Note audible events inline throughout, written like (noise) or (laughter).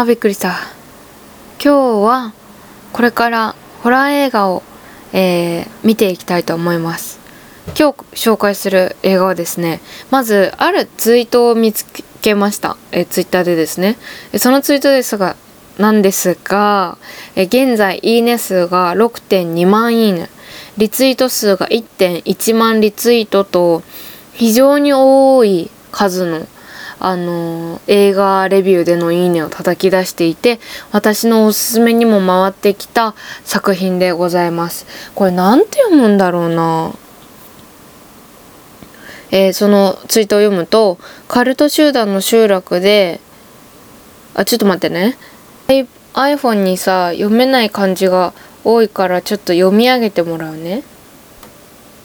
あーびっくりした。今日はこれからホラー映画を、えー、見ていきたいと思います。今日紹介する映画はですねまずあるツイートを見つけました、えー、ツイッターでですね。そのツイートですがなんですが、え現在いいね数が6.2万いいね。リツイート数が1.1万リツイートと非常に多い数のあの映画レビューでのいいねを叩き出していて私のおすすめにも回ってきた作品でございます。これなんて読むんだろうな。えー、そのツイートを読むとカルト集団の集落であちょっと待ってね。iPhone にさ読めない漢字が多いからちょっと読み上げてもらうね。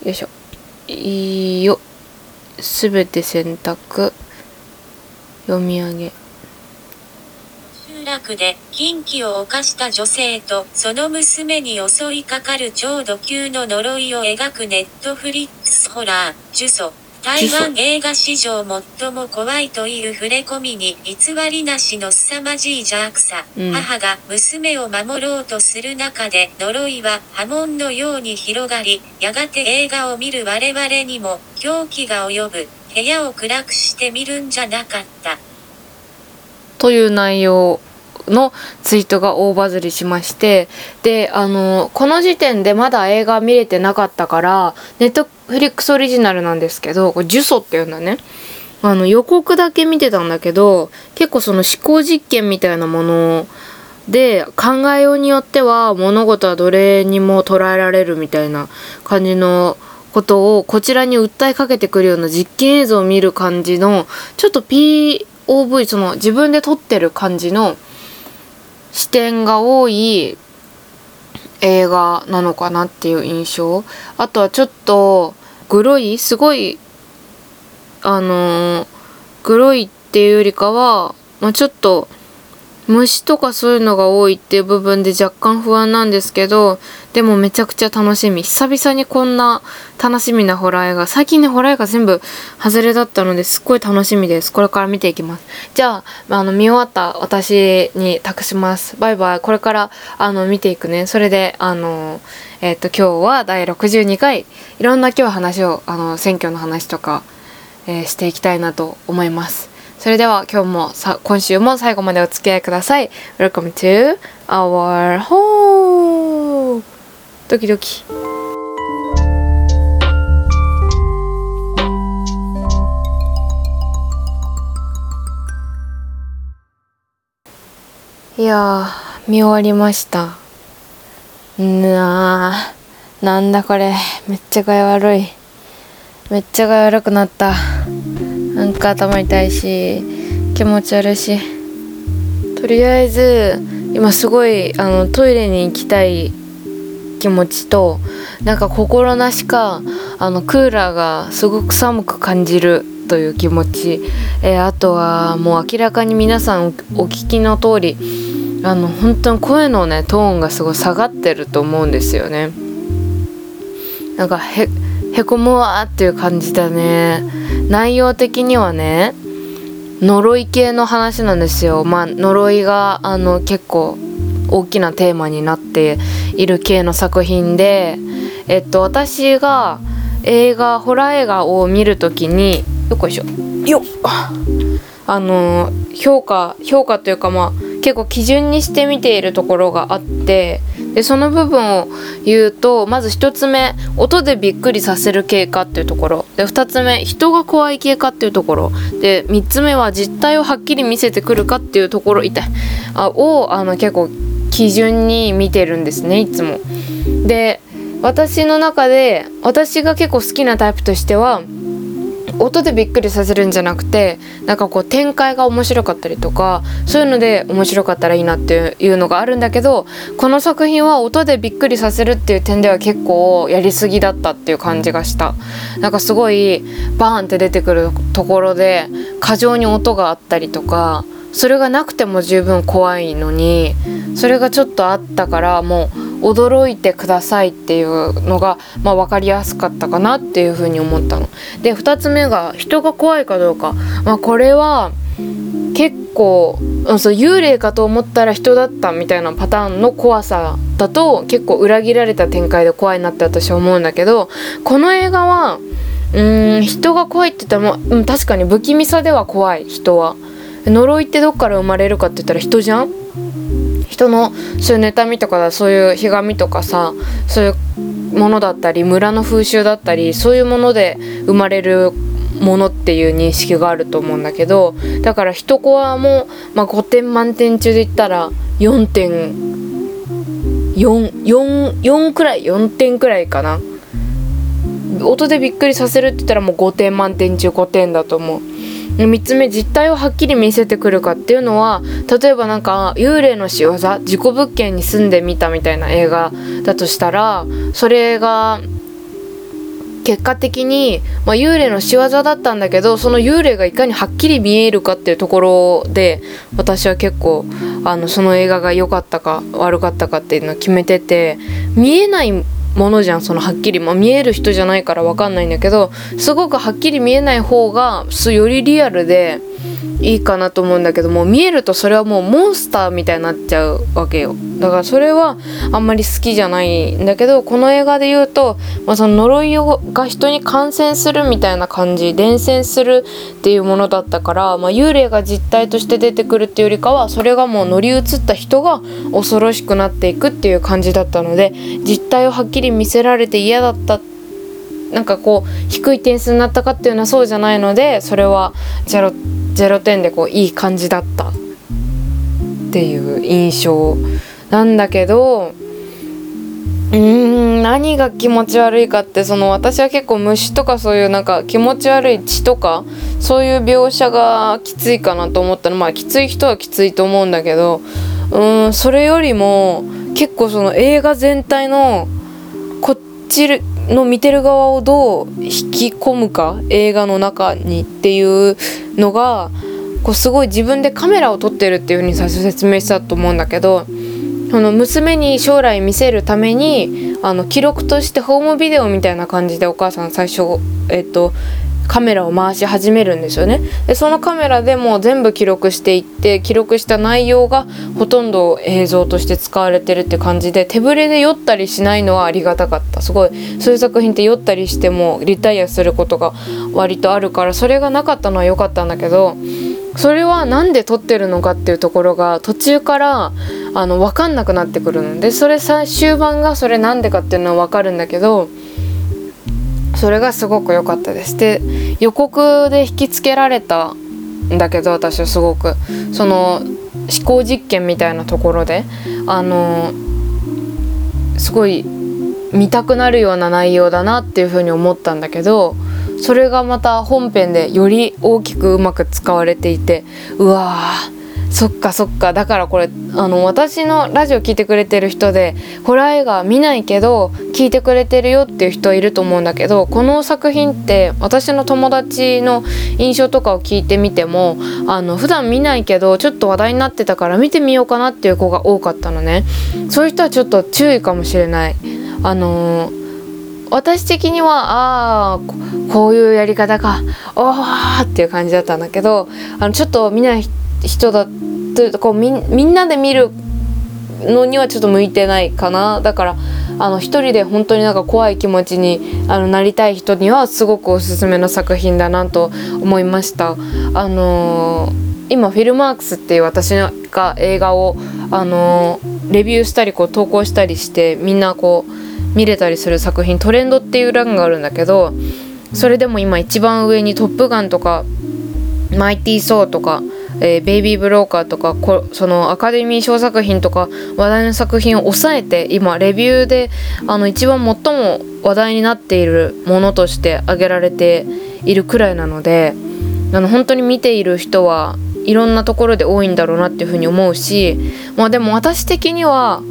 よいしょ。いいよ。すべて選択。読み上げ。集落で禁忌を犯した女性とその娘に襲いかかる超度級の呪いを描くネットフリックスホラー「呪詛」台湾映画史上最も怖いという触れ込みに偽りなしの凄まじい邪悪さ、うん、母が娘を守ろうとする中で呪いは波紋のように広がり、やがて映画を見る我々にも狂気が及ぶ、部屋を暗くして見るんじゃなかった。という内容のツイートが大バズりしましてであのこの時点でまだ映画見れてなかったからネットフリックスオリジナルなんですけどこれ「呪詛」っていうんだねあの予告だけ見てたんだけど結構その思考実験みたいなもので考えようによっては物事はどれにも捉えられるみたいな感じのことをこちらに訴えかけてくるような実験映像を見る感じのちょっと POV その自分で撮ってる感じの視点が多い映画なのかなっていう印象。あとはちょっとグロいすごいあのグロいっていうよりかは、まあ、ちょっと虫とかそういうのが多いっていう部分で若干不安なんですけどでもめちゃくちゃ楽しみ。久々にこんな楽しみなホラー映画最近ねホラー映画全部外れだったのですっごい楽しみです。これから見ていきます。じゃああの見終わった私に託します。バイバイ。これからあの見ていくね。それであのえっ、と今日は第62回いろんな今日話をあの選挙の話とか、えー、していきたいなと思います。それでは今日もさ今週も最後までお付き合いください。Welcome to our home. ドキドキ。いや見終わりました。なあなんだこれ。めっちゃ具合悪い。めっちゃ具合悪くなった。なんか頭痛いし気持ち悪いしとりあえず今すごいあのトイレに行きたい気持ちとなんか心なしかあのクーラーがすごく寒く感じるという気持ち、えー、あとはもう明らかに皆さんお聞きの通りあの本当に声のねトーンがすごい下がってると思うんですよね。なんかへへこむわっていう感じだね。内容的にはね呪い系の話なんですよ。まあ呪いがあの結構大きなテーマになっている系の作品でえっと私が映画ホラー映画を見る時によっこいしょ。よっ。あの評価評価というかまあ結構基準にして見ているところがあってでその部分を言うとまず1つ目音でびっくりさせる経過っていうところ。で2つ目人が怖い経過っていうところ。で3つ目は実態をはっきり見せてくるかっていうところ痛い。あをあの結構基準に見てるんですねいつも。で私の中で私が結構好きなタイプとしては音でびっくりさせるんじゃなくてなんかこう展開が面白かったりとかそういうので面白かったらいいなっていうのがあるんだけどこの作品は音でびっくりさせるっていう点では結構やりすぎだったっていう感じがした。なんかすごいバーンって出てくるところで過剰に音があったりとかそれがなくても十分怖いのにそれがちょっとあったからもう驚いてくださいっていうのが、まあ、分かりやすかったかなっていうふうに思ったの。で2つ目が人が怖いかどうか、まあ、これは結構そう幽霊かと思ったら人だったみたいなパターンの怖さだと結構裏切られた展開で怖いなって私は思うんだけどこの映画はうん人が怖いって言ったらも、うん、確かに不気味さでは怖い人は。呪いってどっから生まれるかって言ったら人じゃん？人のそういう妬みとかそういうひがみとかさそういうものだったり村の風習だったりそういうもので生まれるものっていう認識があると思うんだけどだから一コアも、まあ、5点満点中で言ったら4点4 4 4くらい4点くらいかな。音でびっくりさせるって言ったらもう5点満点中5点だと思う。3つ目実態をはっきり見せてくるかっていうのは例えばなんか幽霊の仕業事故物件に住んでみたみたいな映画だとしたらそれが結果的に、まあ、幽霊の仕業だったんだけどその幽霊がいかにはっきり見えるかっていうところで私は結構あのその映画が良かったか悪かったかっていうのを決めてて見えないものじゃん。そのはっきり、ま、見える人じゃないから分かんないんだけどすごくはっきり見えない方がよりリアルでいいかなと思うんだけども見えるとそれはもうモンスターみたいになっちゃうわけよ。だからそれはあんまり好きじゃないんだけどこの映画で言うと、まあ、その呪いが人に感染するみたいな感じ伝染するっていうものだったから、まあ、幽霊が実体として出てくるっていうよりかはそれがもう乗り移った人が恐ろしくなっていくっていう感じだったので実態をはっきり見せられて嫌だったってなんかこう低い点数になったかっていうのはそうじゃないのでそれは0 0点でこういい感じだったっていう印象なんだけどうん何が気持ち悪いかってその私は結構虫とかそういうなんか気持ち悪い血とかそういう描写がきついかなと思ったの。まあきつい人はきついと思うんだけどうんそれよりも結構その映画全体のこっちの見てる側をどう引き込むか映画の中にっていうのがこうすごい自分でカメラを撮ってるっていうふうに最初説明したと思うんだけどその娘に将来見せるためにあの記録としてホームビデオみたいな感じでお母さん最初、えっと、カメラを回し始めるんですよね。でそのカメラでも全部記録していって記録した内容がほとんど映像として使われてるって感じで手ぶれで酔ったりしないのはありがたかった。すごい。そういう作品って酔ったりしてもリタイアすることが割とあるからそれがなかったのは良かったんだけどそれは何で撮ってるのかっていうところが途中からあの分かんなくなってくるの。でそれ終盤がそれなんでかっていうのは分かるんだけどそれがすごく良かったです。で予告で引きつけられたんだけど私はすごく。その思考実験みたいなところであのすごい見たくなるような内容だなっていうふうに思ったんだけどそれがまた本編でより大きくうまく使われていてうわーそっかそっか。だからこれあの私のラジオ聞いてくれてる人でホラー映画見ないけど聞いてくれてるよっていう人いると思うんだけどこの作品って私の友達の印象とかを聞いてみてもあの普段見ないけどちょっと話題になってたから見てみようかなっていう子が多かったのね。そういう人はちょっと注意かもしれない。あのー私的にはああこういうやり方かおーっていう感じだったんだけどあのちょっと見ない人だとこうみみんなで見るのにはちょっと向いてないかな。だからあの一人で本当になんか怖い気持ちにあのなりたい人にはすごくおすすめの作品だなと思いました。あのー、今フィルマークスっていう私が映画をあのー、レビューしたりこう投稿したりしてみんなこう見れたりする作品トレンドっていう欄があるんだけどそれでも今一番上に「トップガン」とか「マイティー・ソー」とかえー、ベイビー・ブローカーとかこそのアカデミー賞作品とか話題の作品を抑えて今レビューであの一番最も話題になっているものとして挙げられているくらいなのであの本当に見ている人はいろんなところで多いんだろうなっていうふうに思うしまあでも私的には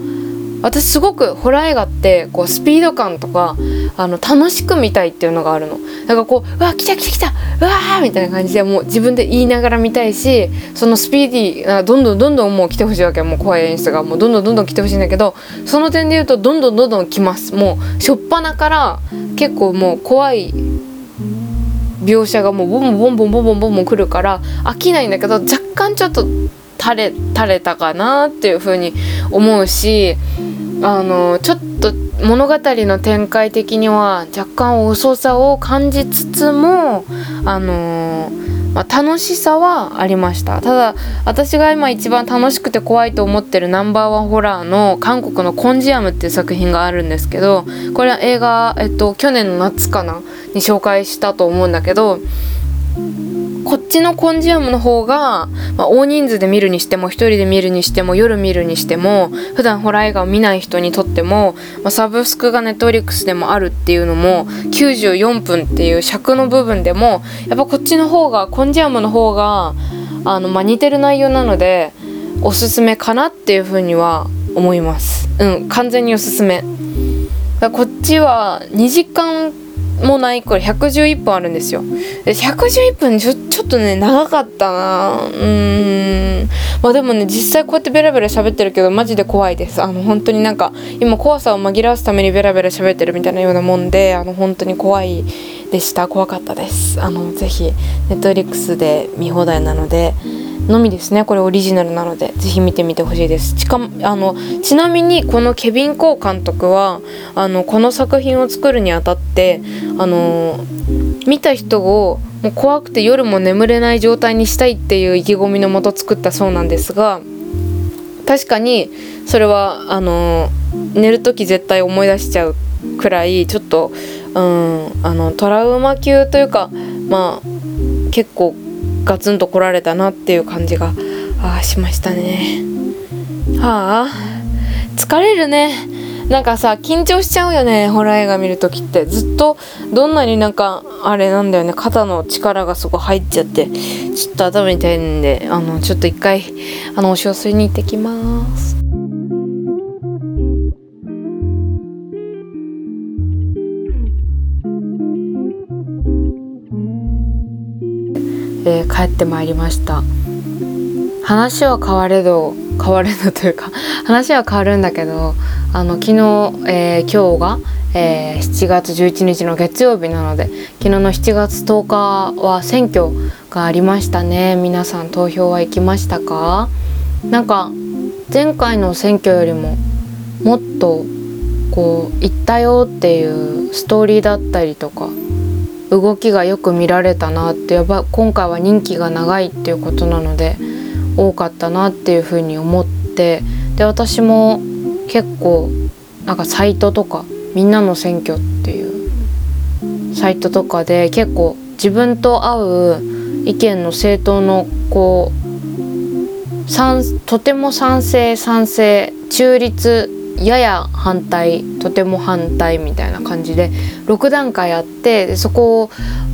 私すごくホラー映画ってこうスピード感とかあの楽しく見たいっていうのがあるの。だかこう「うわ来た来た来たうわー!」みたいな感じでもう自分で言いながら見たいしそのスピーディーどんどんどんどんもう来てほしいわけ。もう怖い演出がもうどんどんどんどん来てほしいんだけどその点で言うとどんどんどんどん来ます。もう初っ端から結構もう怖い描写がもうボンボンボンボンボンボンボン来るから飽きないんだけど若干ちょっと垂れ垂れたかなっていう風に思うしあのちょっと物語の展開的には若干遅さを感じつつもあのまあ、楽しさはありました。ただ私が今一番楽しくて怖いと思ってるナンバーワンホラーの韓国の「コンジアム」っていう作品があるんですけどこれは映画、えっと、去年の夏かなに紹介したと思うんだけどちのコンジアムの方が、まあ、大人数で見るにしても一人で見るにしても夜見るにしても普段ホラー映画を見ない人にとっても、まあ、サブスクがネットフリックスでもあるっていうのも94分っていう尺の部分でもやっぱこっちの方がコンジアムの方があの、まあ、似てる内容なのでおすすめかなっていうふうには思います。うん完全におすすめ。こっちは2時間もないこれ111分あるんですよ。で111分ちょちょっとね長かったな。うん。まあでもね実際こうやってベラベラ喋ってるけどマジで怖いです。あの本当になんか今怖さを紛らわすためにベラベラ喋ってるみたいなようなもんであの本当に怖いでした。怖かったです。あのぜひネットフリックスで見放題なのでのみですね。これオリジナルなので。ぜひ見てみてほしいです。ちかあのちなみにこのケビン・コー監督はあのこの作品を作るにあたってあの見た人をもう怖くて夜も眠れない状態にしたいっていう意気込みのもと作ったそうなんですが確かにそれはあの寝る時絶対思い出しちゃうくらいちょっと、うん、あのトラウマ級というかまあ結構ガツンと来られたなっていう感じがあしましたね。はあ疲れるね。なんかさ緊張しちゃうよねホラー映画見る時って。ずっとどんなになんかあれなんだよね肩の力がすごい入っちゃってちょっと頭痛いんであのちょっと一回あのお塩水に行ってきます。えー、帰ってまいりました。話は変われど変われどというか (laughs) 話は変わるんだけどあの昨日、えー、今日が、えー、7月11日の月曜日なので昨日の7月10日は選挙がありましたね。皆さん投票は行きましたか？なんか前回の選挙よりももっとこう行ったよっていうストーリーだったりとか動きがよく見られたなってやっぱ今回は任期が長いっていうことなので多かったなっていうふうに思ってで私も結構なんかサイトとか「みんなの選挙」っていうサイトとかで結構自分と合う意見の政党のこうとても賛成賛成中立やや反対とても反対みたいな感じで6段階あってそこ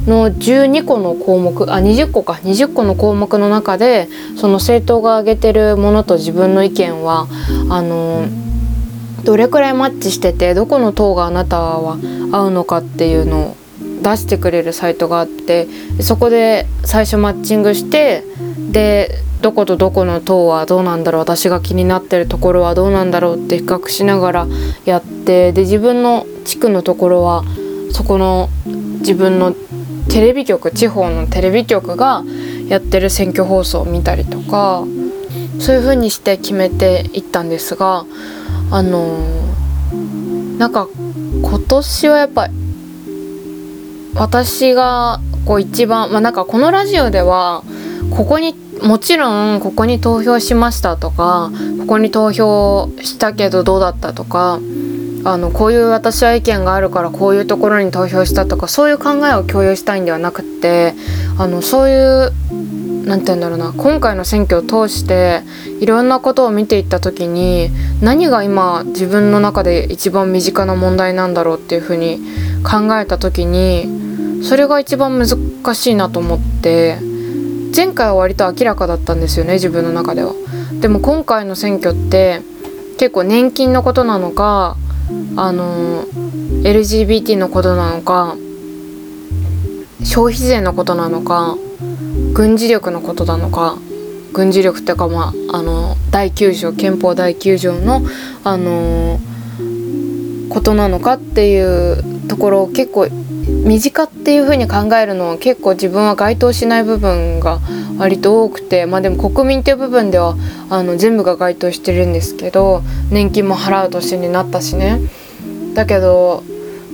の12個の項目あ20個か20個の項目の中でその政党が挙げてるものと自分の意見はあのどれくらいマッチしててどこの党があなたは合うのかっていうのを出してくれるサイトがあってそこで最初マッチングしてでどことどこの塔はどうなんだろう私が気になってるところはどうなんだろうって比較しながらやってで自分の地区のところはそこの自分のテレビ局地方のテレビ局がやってる選挙放送を見たりとかそういう風にして決めていったんですがあのー、なんか今年はやっぱ私がこう一番まあなんかこのラジオではここにもちろんここに投票しましたとかここに投票したけどどうだったとかあのこういう私は意見があるからこういうところに投票したとかそういう考えを共有したいんではなくってあのそういう何て言うんだろうな今回の選挙を通していろんなことを見ていった時に何が今自分の中で一番身近な問題なんだろうっていうふうに考えた時にそれが一番難しいなと思って前回は割と明らかだったんですよね自分の中では。でも今回の選挙って結構年金のことなのかあの LGBT のことなのか消費税のことなのか軍事力のことなのか軍事力っていうかまああの第9条憲法第9条のあのことなのかっていうところ結構身近っていう風に考えるのは結構自分は該当しない部分が割と多くてまあでも国民っていう部分ではあの全部が該当してるんですけど年金も払う年になったしね。だけど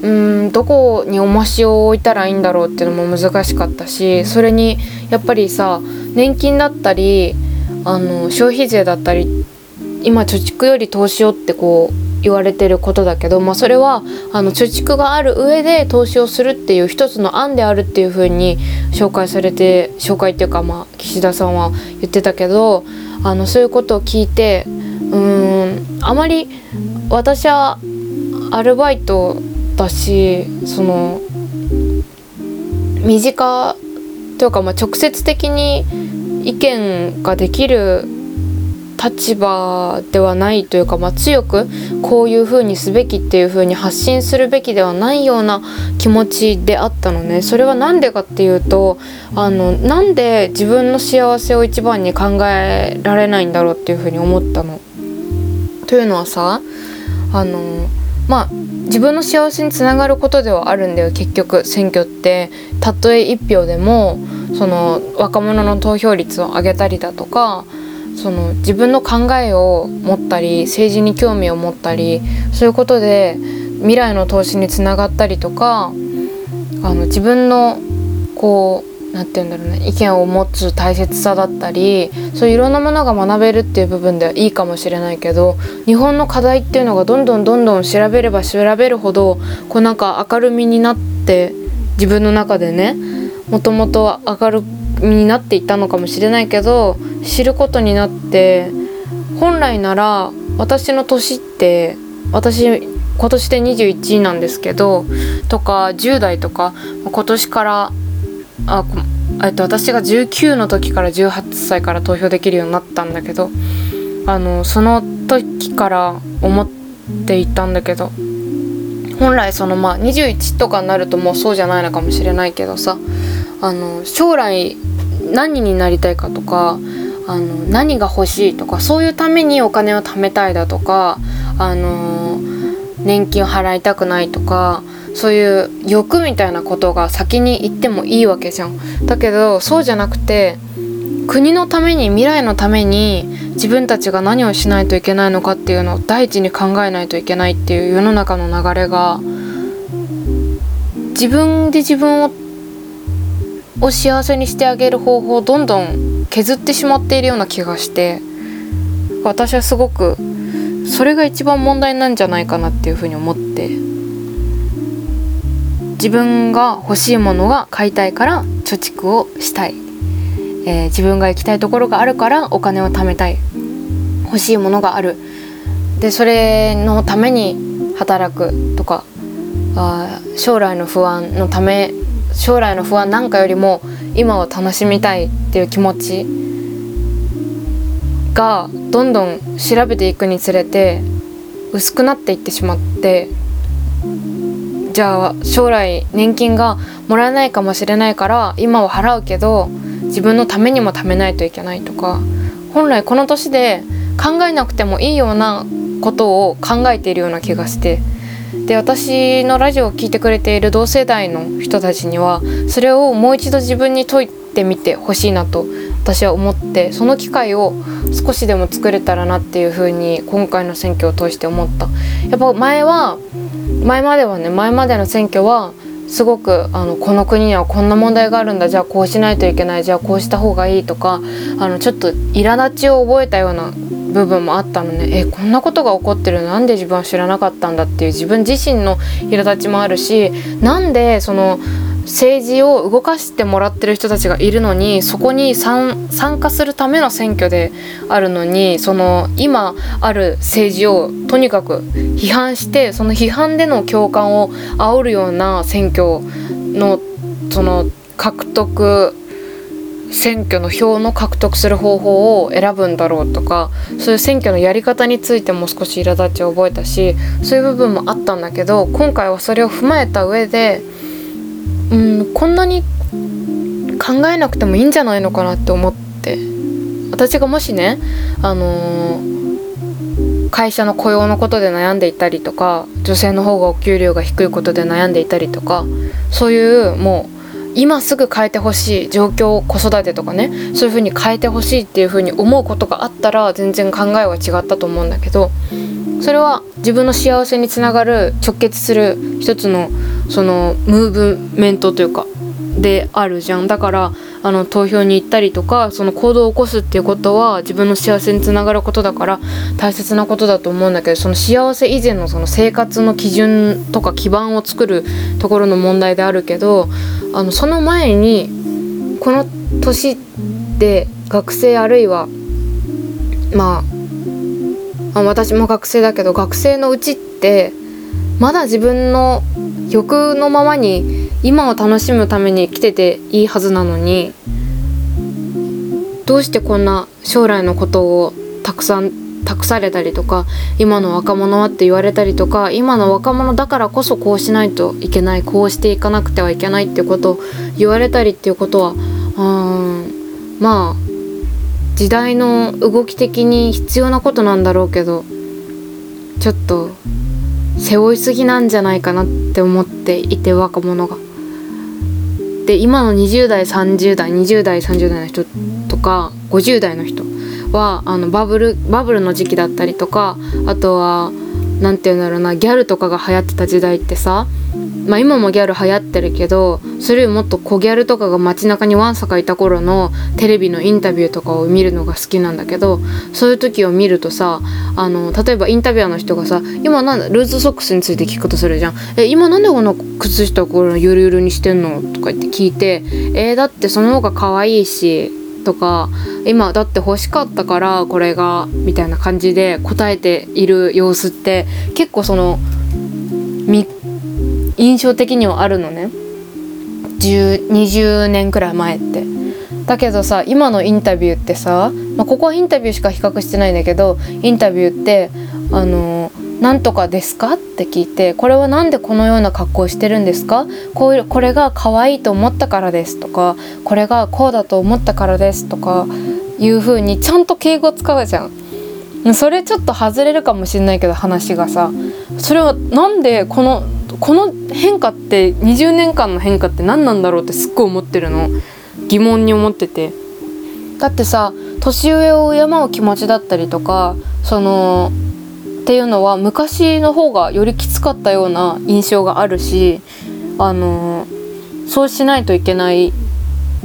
うんどこに重しを置いたらいいんだろうっていうのも難しかったしそれにやっぱりさ年金だったりあの消費税だったり今貯蓄より投資をってこう言われてることだけど、まあ、それはあの貯蓄がある上で投資をするっていう一つの案であるっていうふうに紹介されて紹介っていうか、まあ、岸田さんは言ってたけどあのそういうことを聞いてうんあまり私はアルバイトだしその身近というか、まあ、直接的に意見ができる立場ではないというか、まあ、強くこういうふうにすべきっていうふうに発信するべきではないような気持ちであったのねそれは何でかっていうとあのなんで自分の幸せを一番に考えられないんだろうっていうふうに思ったの。というのはさあのまあ自分の幸せにつながることではあるんだよ結局選挙ってたとえ1票でもその若者の投票率を上げたりだとかその自分の考えを持ったり政治に興味を持ったりそういうことで未来の投資につながったりとかあの自分のこう何て言うんだろうね意見を持つ大切さだったりそういういろんなものが学べるっていう部分ではいいかもしれないけど日本の課題っていうのがどんどんどんどん調べれば調べるほどこうなんか明るみになって自分の中でねもともと明るみになっていったのかもしれないけど知ることになって本来なら私の年って私今年で21なんですけどとか10代とか今年からあえっと私が19の時から18歳から投票できるようになったんだけどあのその時から思っていたんだけど本来そのまあ21とかになるともうそうじゃないのかもしれないけどさあの将来何になりたいかとかあの何が欲しいとかそういうためにお金を貯めたいだとかあの年金を払いたくないとかそういう欲みたいなことが先に言ってもいいわけじゃん。だけどそうじゃなくて国のために未来のために自分たちが何をしないといけないのかっていうのを第一に考えないといけないっていう世の中の流れが自分で自分をを幸せにしてあげる方法をどんどん削ってしまっているような気がして私はすごくそれが一番問題なんじゃないかなっていうふうに思って自分が欲しいものが買いたいから貯蓄をしたい、えー、自分が行きたいところがあるからお金を貯めたい。欲しいものがある。でそれのために働くとかあ将来の不安のため将来の不安なんかよりも今を楽しみたいっていう気持ちがどんどん調べていくにつれて薄くなっていってしまってじゃあ将来年金がもらえないかもしれないから今は払うけど自分のためにも貯めないといけないとか本来この年で考えなくてもいいようなことを考えているような気がしてで私のラジオを聴いてくれている同世代の人たちにはそれをもう一度自分に解いてみてほしいなと私は思ってその機会を少しでも作れたらなっていうふうに今回の選挙を通して思った。やっぱ前は前まではね前までの選挙はすごくあのこの国にはこんな問題があるんだ。じゃあこうしないといけない。じゃあこうした方がいいとかあのちょっと苛立ちを覚えたような部分もあったのね。えこんなことが起こってるなんで自分は知らなかったんだっていう自分自身の苛立ちもあるしなんでその政治を動かしてもらってる人たちがいるのにそこに参加するための選挙であるのにその今ある政治をとにかく批判してその批判での共感を煽るような選挙のその獲得選挙の票の獲得する方法を選ぶんだろうとかそういう選挙のやり方についても少し苛立ちを覚えたしそういう部分もあったんだけど今回はそれを踏まえた上でうんこんなに考えなくてもいいんじゃないのかなって思って。私がもしねあのー、会社の雇用のことで悩んでいたりとか女性の方がお給料が低いことで悩んでいたりとかそういうもう今すぐ変えてほしい状況子育てとかねそういう風に変えてほしいっていう風に思うことがあったら全然考えは違ったと思うんだけどそれは自分の幸せにつながる直結する一つのそのムーブメントというかであるじゃん。だからあの投票に行ったりとかその行動を起こすっていうことは自分の幸せにつながることだから大切なことだと思うんだけどその幸せ以前のその生活の基準とか基盤を作るところの問題であるけどあのその前にこの年で学生あるいはまあ私も学生だけど学生のうちってまだ自分の欲のままに今を楽しむために来てていいはずなのにどうしてこんな将来のことをたくさん託されたりとか今の若者はって言われたりとか今の若者だからこそこうしないといけないこうしていかなくてはいけないってことを言われたりっていうことはうんまあ時代の動き的に必要なことなんだろうけどちょっと背負いすぎなんじゃないかなって思っていて若者が。で今の20代30代20代30代の人とか50代の人はあのバブルバブルの時期だったりとかあとは何て言うんだろうなギャルとかが流行ってた時代ってさまあ今もギャル流行ってるけどそれよりもっと小ギャルとかが街中にわんさかいた頃のテレビのインタビューとかを見るのが好きなんだけどそういう時を見るとさあの例えばインタビュアーの人がさ「今なんルーズソックスについて聞くとするじゃん。え今なんでこの靴下これゆるゆるにしてんの?」とか言って聞いて「えー、だってその方が可愛いし」とか今だって欲しかったからこれがみたいな感じで答えている様子って結構その印象的にはあるのね20年くらい前って。だけどさ今のインタビューってさ、まあ、ここはインタビューしか比較してないんだけどインタビューってあの「なんとかですか?」って聞いて「これは何でこのような格好をしてるんですか？こうこれが可愛いと思ったからです」とか「これがこうだと思ったからです」とかいう風にちゃんと敬語使うじゃん。それちょっと外れるかもしれないけど話がさそれはなんでこのこの変化って20年間の変化って何なんだろうってすっごい思ってるの。疑問に思ってて。だってさ年上を敬う気持ちだったりとかそのっていうのは昔の方がよりきつかったような印象があるしあのそうしないといけない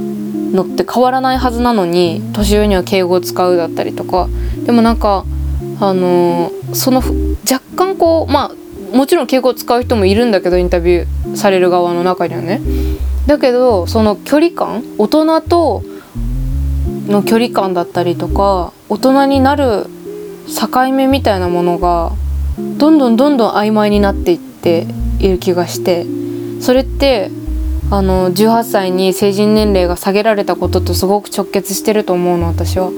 のって変わらないはずなのに年上には敬語を使うだったりとか。でもなんかあのその若干こうまあもちろん敬語を使う人もいるんだけどインタビューされる側の中にはね。だけどその距離感大人との距離感だったりとか大人になる境目みたいなものがどんどんどんどん曖昧になっていっている気がしてそれってあの18歳に成人年齢が下げられたこととすごく直結してると思うの私は。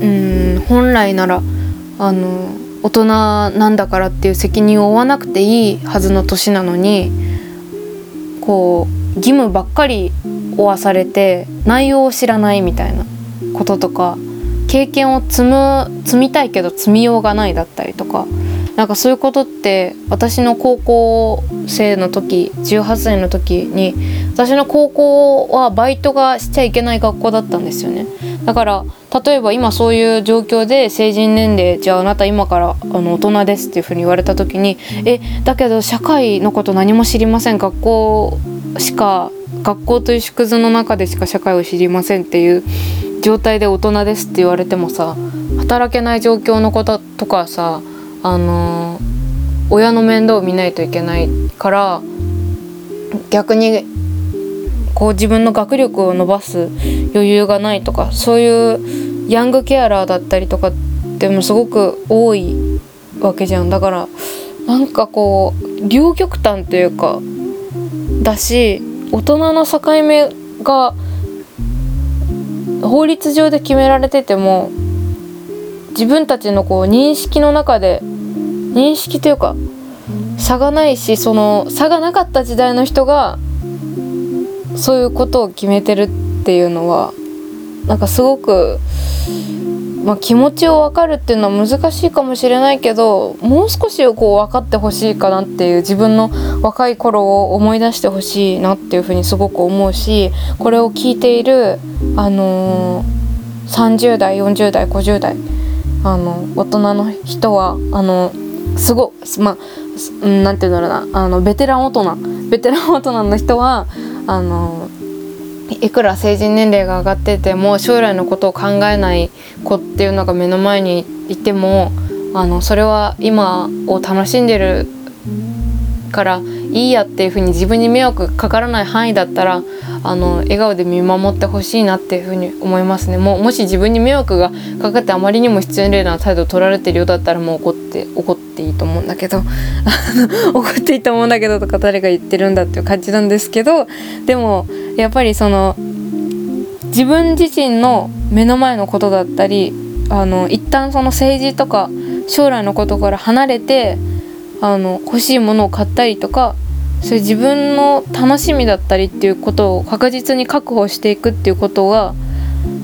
うん本来ならあの大人なんだからっていう責任を負わなくていいはずの年なのにこう義務ばっかり負わされて内容を知らないみたいなこととか経験を積む積みたいけど積みようがないだったりとかなんかそういうことって私の高校生の時18歳の時に私の高校はバイトがしちゃいけない学校だったんですよね。だから例えば今そういう状況で成人年齢じゃああなた今からあの大人ですっていうふうに言われた時にえだけど社会のこと何も知りません学校しか学校という縮図の中でしか社会を知りませんっていう状態で大人ですって言われてもさ働けない状況のこととかさあの、親の面倒を見ないといけないから逆にこう自分の学力を伸ばす余裕がないとかそういうヤングケアラーだったりとかでもすごく多いわけじゃん。だからなんかこう両極端というかだし大人の境目が法律上で決められてても自分たちのこう認識の中で認識というか差がないしその差がなかった時代の人がそういうことを決めてるっていうのはなんかすごくまあ、気持ちを分かるっていうのは難しいかもしれないけどもう少しこう分かってほしいかなっていう自分の若い頃を思い出してほしいなっていうふうにすごく思うしこれを聞いている、あのー、30代40代50代あの大人の人はあのすごまあ何て言うんだろうな。あのベテラン大人。ベテラン大人の人はあのいくら成人年齢が上がってても将来のことを考えない子っていうのが目の前にいてもあのそれは今を楽しんでるからいいやっていうふうに自分に迷惑かからない範囲だったらあの笑顔で見守ってほしいなっていうふうに思いますね。ももし自分に迷惑がかかってあまりにも失礼な態度を取られてるようだったらもう怒って怒っていいと思うんだけど。(laughs) 怒っていいと思うんだけどとか誰が言ってるんだっていう感じなんですけど。でもやっぱりその自分自身の目の前のことだったりあの一旦その政治とか将来のことから離れてあの欲しいものを買ったりとかそういう自分の楽しみだったりっていうことを確実に確保していくっていうことが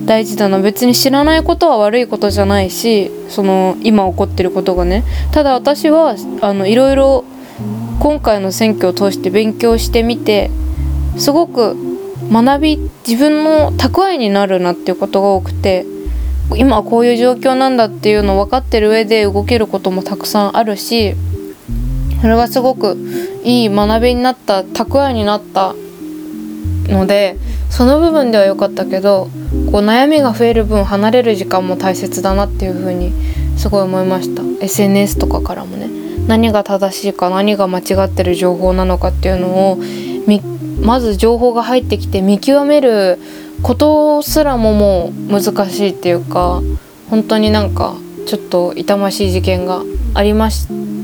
大事だな。別に知らないことは悪いことじゃないしその今起こってることがね。ただ私はあのいろいろ今回の選挙を通して勉強してみてすごく学び自分の蓄えになるなっていうことが多くて今こういう状況なんだっていうのを分かってる上で動けることもたくさんあるしそれはすごくいい学びになった蓄えになったのでその部分では良かったけどこう悩みが増える分離れる時間も大切だなっていう風にすごい思いました。SNS とかからもね。何が正しいか何が間違ってる情報なのかっていうのをまず情報が入ってきて見極めることすらももう難しいっていうか本当になんかちょっと痛ましい事件がありました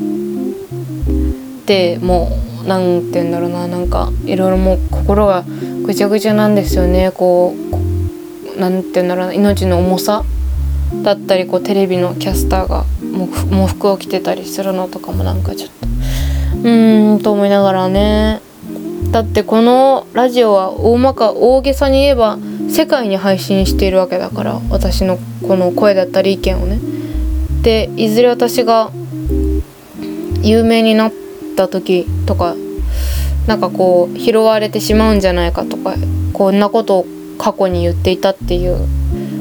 てもう何て言うんだろうななんかいろいろもう心がぐちゃぐちゃなんですよねこう何て言うんだろうな命の重さだったりこうテレビのキャスターが喪服を着てたりするのとかもなんかちょっとうーんと思いながらねだってこのラジオは大まか大げさに言えば世界に配信しているわけだから私のこの声だったり意見をね。でいずれ私が有名になった時とかなんかこう拾われてしまうんじゃないかとかこんなことを過去に言っていたっていう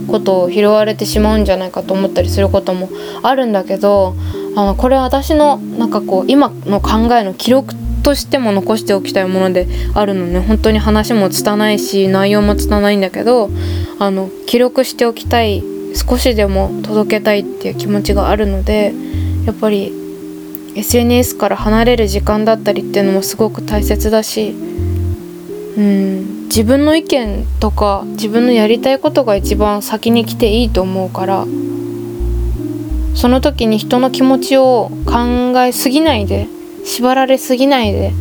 ことを拾われてしまうんじゃないかと思ったりすることもあるんだけどあのこれは私のなんかこう今の考えの記録としても残しておきたいものであるのね。本当に話も拙いし内容も拙いんだけどあの記録しておきたい少しでも届けたいっていう気持ちがあるのでやっぱり SNS から離れる時間だったりっていうのもすごく大切だしうん自分の意見とか自分のやりたいことが一番先に来ていいと思うからその時に人の気持ちを考えすぎないで縛られすぎないで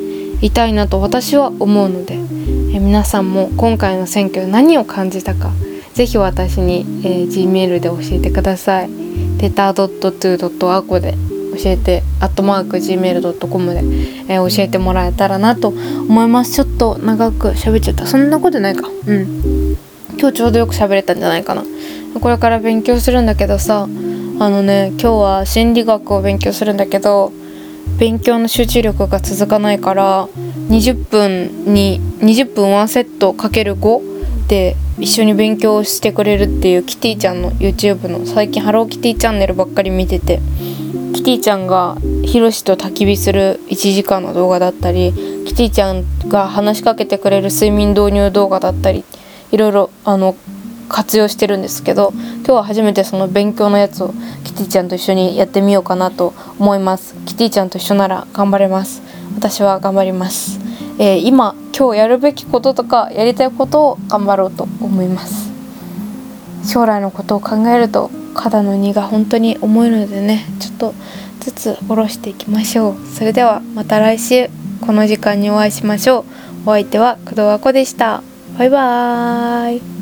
いたいなと私は思うのでえ皆さんも今回の選挙で何を感じたか是非私に、えー、Gmail で教えてください。レター .to.a でえてアットマーク Gmail.com で、えー、教えてもらえたらなと思います。ちょっと長く喋っちゃった。そんなことないか。うん。今日ちょうどよく喋れたんじゃないかな。これから勉強するんだけどさあのね今日は心理学を勉強するんだけど勉強の集中力が続かないから20分に20分1セットかける5で一緒に勉強してくれるっていうキティちゃんの YouTube の最近ハローキティチャンネルばっかり見ててキティちゃんがヒロシと焚き火する1時間の動画だったりキティちゃんが話しかけてくれる睡眠導入動画だったりいろいろあの活用してるんですけど今日は初めてその勉強のやつをキティちゃんと一緒にやってみようかなと思います。キティちゃんと一緒なら頑張れます。私は頑張ります、えー、今今日やるべきこととかやりたいことを頑張ろうと思います。将来のことを考えると肩の荷が本当に重いのでねちょっとずつ下ろしていきましょう。それではまた来週。この時間にお会いしましょう。お相手は工藤和子でした。バイバーイ。